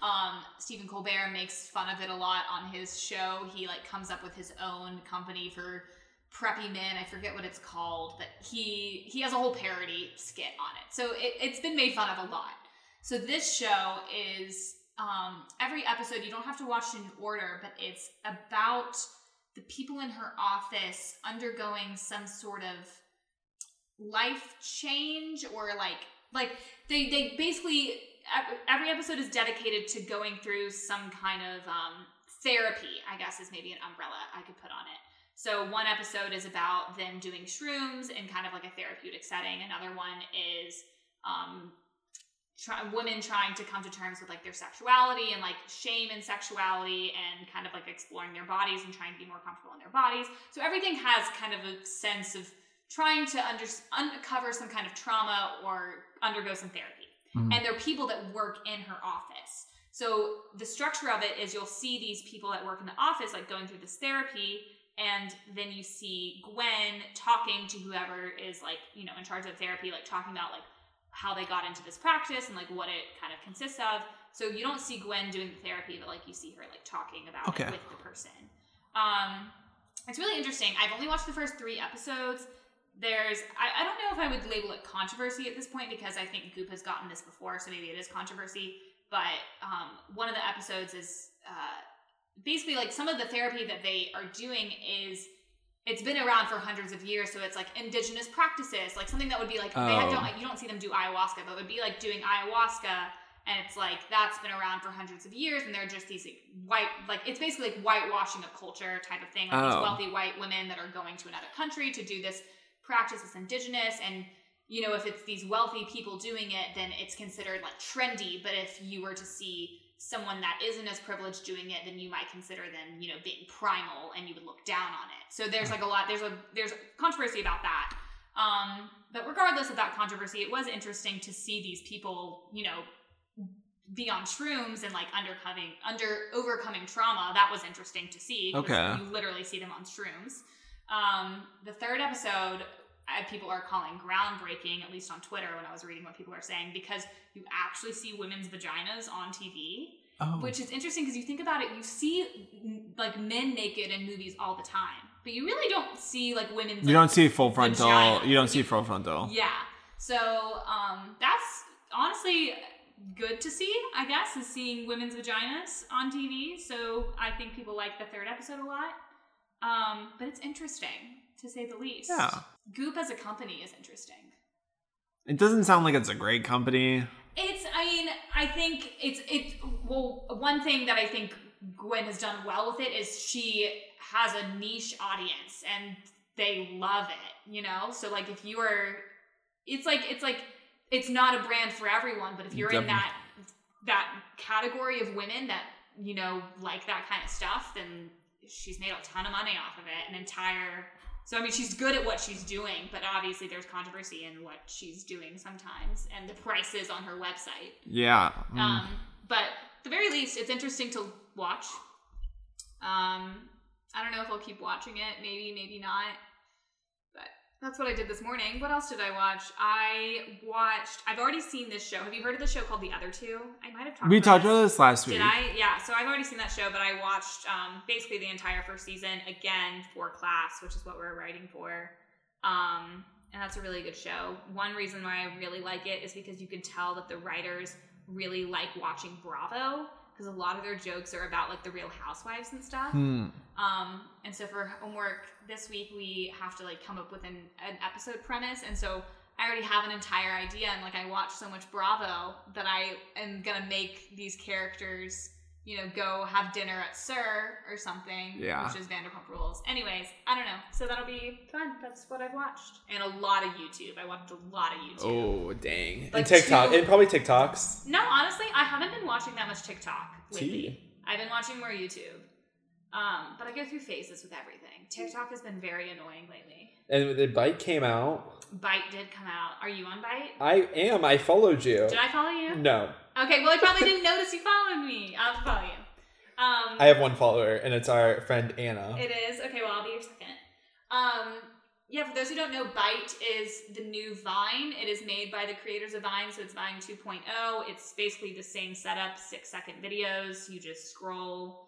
Um, Stephen Colbert makes fun of it a lot on his show. He like comes up with his own company for preppy men. I forget what it's called, but he he has a whole parody skit on it. So it, it's been made fun of a lot. So this show is um, every episode. You don't have to watch in order, but it's about the people in her office undergoing some sort of life change or like like they they basically every episode is dedicated to going through some kind of um, therapy i guess is maybe an umbrella i could put on it. So one episode is about them doing shrooms in kind of like a therapeutic setting. Another one is um, try, women trying to come to terms with like their sexuality and like shame and sexuality and kind of like exploring their bodies and trying to be more comfortable in their bodies. So everything has kind of a sense of trying to under, uncover some kind of trauma or undergo some therapy. Mhm. And there are people that work in her office. So the structure of it is you'll see these people that work in the office like going through this therapy and then you see Gwen talking to whoever is like, you know, in charge of therapy like talking about like how they got into this practice and like what it kind of consists of. So you don't see Gwen doing the therapy, but like you see her like talking about Okay. it with the person. Um, it's really interesting. I've only watched the first three episodes. There's, I, I don't know if I would label it controversy at this point because I think Goop has gotten this before, so maybe it is controversy. But um, one of the episodes is uh, basically like some of the therapy that they are doing is it's been around for hundreds of years, so it's like indigenous practices, like something that would be like they Oh. don't like you don't see them do ayahuasca, but it would be like doing ayahuasca, and it's like that's been around for hundreds of years, and they're just these like, white like it's basically like whitewashing a culture type of thing, like Oh. these wealthy white women that are going to another country to do this practice that's indigenous and you know if it's these wealthy people doing it then it's considered like trendy. But if you were to see someone that isn't as privileged doing it then you might consider them you know being primal and you would look down on it. So there's like a lot there's a there's controversy about that. Um but regardless of that controversy it was interesting to see these people you know be on shrooms and like undercoming under overcoming trauma. That was interesting to see Okay. you literally see them on shrooms. Um, the third episode, people are calling groundbreaking, at least on Twitter when I was reading what people are saying, because you actually see women's vaginas on TV, Oh. which is interesting because you think about it, you see like men naked in movies all the time, but you really don't see like women's. you like, don't see full frontal. vagina. You don't see full frontal. Yeah. So um, that's honestly good to see, I guess, is seeing women's vaginas on TV. So I think people like the third episode a lot. Um, but it's interesting to say the least. Yeah. Goop as a company is interesting. It doesn't sound like it's a great company. It's, I mean, I think it's, it, well, one thing that I think Gwen has done well with it is she has a niche audience and they love it, you know? So, like, if you are, it's like, it's like, it's not a brand for everyone, but if you're in that, that category of women that, you know, like that kind of stuff, then she's made a ton of money off of it. An entire, so I mean, she's good at what she's doing, but obviously there's controversy in what she's doing sometimes and the prices on her website. Yeah. Mm. Um, but at the very least, it's interesting to watch. Um, I don't know if I'll keep watching it. Maybe, maybe not. That's what I did this morning. What else did I watch? I watched. I've already seen this show. Have you heard of the show called The Other Two? I might have talked. we about talked about this last week. Did I? Yeah. So I've already seen that show, but I watched um, basically the entire first season again for class, which is what we're writing for. Um, and that's a really good show. One reason why I really like it is because you can tell that the writers really like watching Bravo because a lot of their jokes are about like the Real Housewives and stuff. Hmm. Um, and so for homework this week, we have to like come up with an, an episode premise. And so I already have an entire idea. And like I watch so much Bravo that I am gonna make these characters, you know, go have dinner at SUR or something. Yeah. Which is Vanderpump Rules. Anyways, I don't know. So that'll be fun. That's what I've watched. And a lot of YouTube. I watched a lot of YouTube. Oh dang! Like and TikTok, two- and probably TikToks. No, honestly, I haven't been watching that much TikTok lately. I've been watching more YouTube. Um, but I go through phases with everything. TikTok has been very annoying lately. And the Byte came out. Byte did come out. Are you on Byte? I am. I followed you. Did I follow you? No, Okay, well, I probably didn't notice you followed me. I'll follow you. Um, I have one follower, and it's our friend Anna. It is. Okay, well, I'll be your second. Um, yeah, for those who don't know, Byte is the new Vine. It is made by the creators of Vine, so it's Vine 2.0. It's basically the same setup, six second videos. You just scroll.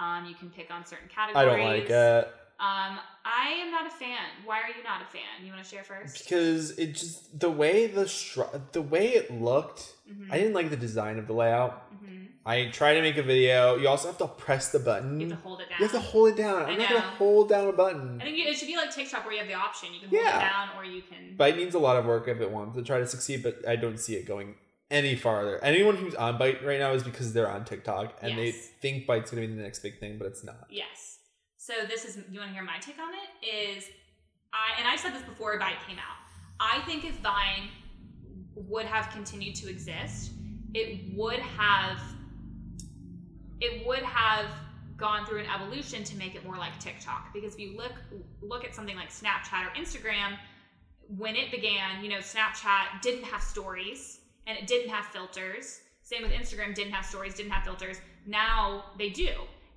Um, you can pick on certain categories. I don't like it Um, I am not a fan. Why are you not a fan? You want to share first? because it just the way the stru- the way it looked. Mhm. I didn't like the design of the layout. Mhm. I tried to make a video. You also have to press the button. You have to hold it down. You have to hold it down. I I'm not gonna hold down a button. I think it should be like TikTok where you have the option. You can hold Yeah. it down or you can. Byte needs a lot of work if it wants to try to succeed, but I don't see it going any farther. Anyone who's on Byte right now is because they're on TikTok and they think Byte's gonna be the next big thing, but it's not. Yes. So this is you want to hear my take on it? Is I and I said this before Vine came out. I think if Vine would have continued to exist, it would have it would have gone through an evolution to make it more like TikTok. Because if you look look at something like Snapchat or Instagram, when it began, you know, Snapchat didn't have stories and it didn't have filters. Same with Instagram, didn't have stories, didn't have filters. Now they do.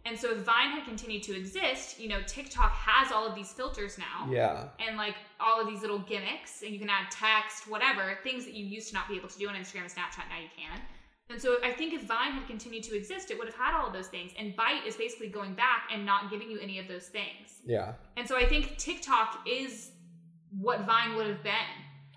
And so if Vine had continued to exist, you know, TikTok has all of these filters now. Yeah. And like all of these little gimmicks, and you can add text, whatever, things that you used to not be able to do on Instagram and Snapchat, now you can. And so I think if Vine had continued to exist, it would have had all of those things. And Byte is basically going back and not giving you any of those things. Yeah. And so I think TikTok is what Vine would have been.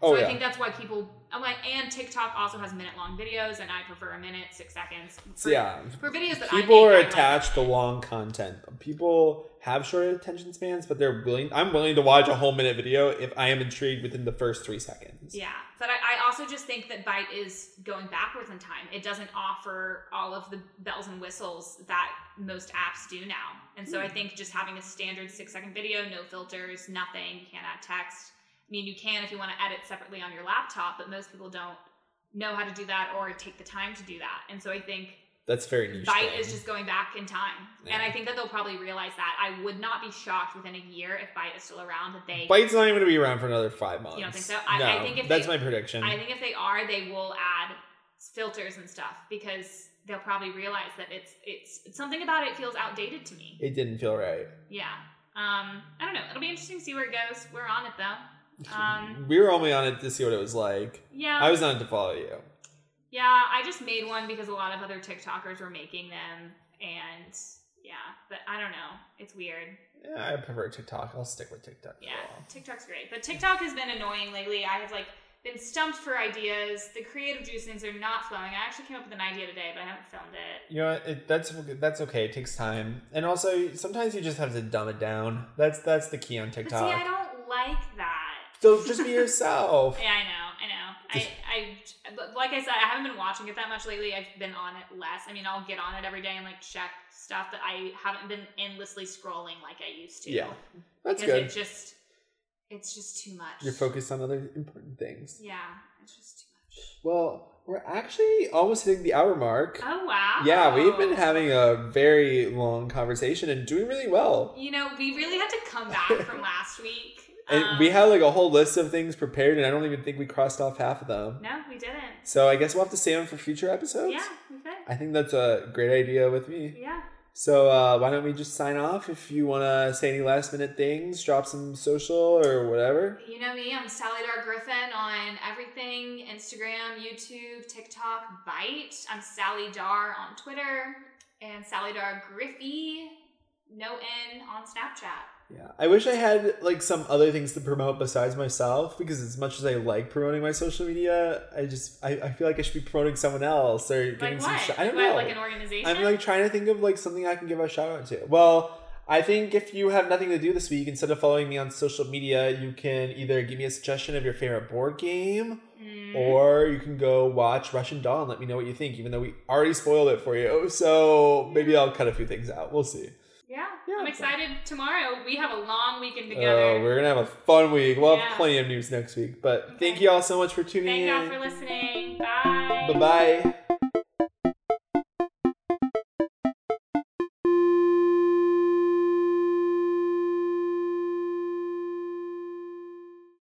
Oh, so yeah. I think that's why people I'm like, and TikTok also has minute long videos, and I prefer a minute, six seconds. For, yeah. For videos that I People make, are I like- attached to long content. People have short attention spans, but they're willing. I'm willing to watch a whole minute video if I am intrigued within the first three seconds. Yeah, but I, I also just think that Byte is going backwards in time. It doesn't offer all of the bells and whistles that most apps do now. And so I hmm. think just having a standard six second video, no filters, nothing, you can't add text. I mean, you can if you want to edit separately on your laptop, but most people don't know how to do that or take the time to do that. And so I think That's very niche. Byte thing. is just going back in time. And I think that they'll probably realize that. I would not be shocked within a year if Byte is still around that they Byte's not even going to be around for another five months. You don't think so? I- no, I think if that's they- my prediction. I think if they are, they will add filters and stuff because they'll probably realize that it's it's, it's something about it feels outdated to me. it didn't feel right. Yeah. Um, I don't know. It'll be interesting to see where it goes. We're on it though. Um, we were only on it to see what it was like. yeah. I was on it to follow you. yeah. I just made one because a lot of other TikTokers were making them, and yeah. But I don't know. It's weird. Yeah, I prefer TikTok. I'll stick with TikTok. Yeah. TikTok's great. But TikTok has been annoying lately. I have like been stumped for ideas. The creative juices are not flowing. I actually came up with an idea today, but I haven't filmed it. You know, it, that's that's okay. It takes time, and also sometimes you just have to dumb it down. That's that's the key on But TikTok. see, I don't like that. So just be yourself. Yeah, I know, I know. I, I, like I said, I haven't been watching it that much lately. I've been on it less. I mean, I'll get on it every day and like check stuff, but I haven't been endlessly scrolling like I used to. Yeah, that's because good. it just, it's just too much. You're focused on other important things. Yeah, it's just too much. Well, we're actually almost hitting the hour mark. Oh wow. Yeah, we've been having a very long conversation and doing really well. You know, we really had to come back from last week. And Um, we had like a whole list of things prepared, and I don't even think we crossed off half of them. No, we didn't. So I guess we'll have to save them for future episodes. Yeah, we could. I think that's a great idea with me. Yeah. So uh, why don't we just sign off? If you want to say any last minute things, drop some social or whatever. You know me, I'm Sally Dar Griffin on everything Instagram, YouTube, TikTok, Byte. I'm Sally Dar on Twitter and Sally Dar Griffey, no N on Snapchat. Yeah, I wish I had like some other things to promote besides myself because as much as I like promoting my social media, I just I, I feel like I should be promoting someone else or giving Like some. Sh- I don't What, know. Like an organization? I'm like trying to think of like something I can give a shout out to. Well, I think if you have nothing to do this week, instead of following me on social media, you can either give me a suggestion of your favorite board game, Mm, or you can go watch Russian Doll and let me know what you think. Even though we already spoiled it for you, so maybe I'll cut a few things out. We'll see. Yeah, Yeah. I'm excited. Tomorrow we have a long weekend oh, together. Oh, we're gonna have a fun week. We'll have Yeah. plenty of news next week. But thank you all so much for tuning Thank in. Thank y'all for listening. Bye. Bye bye.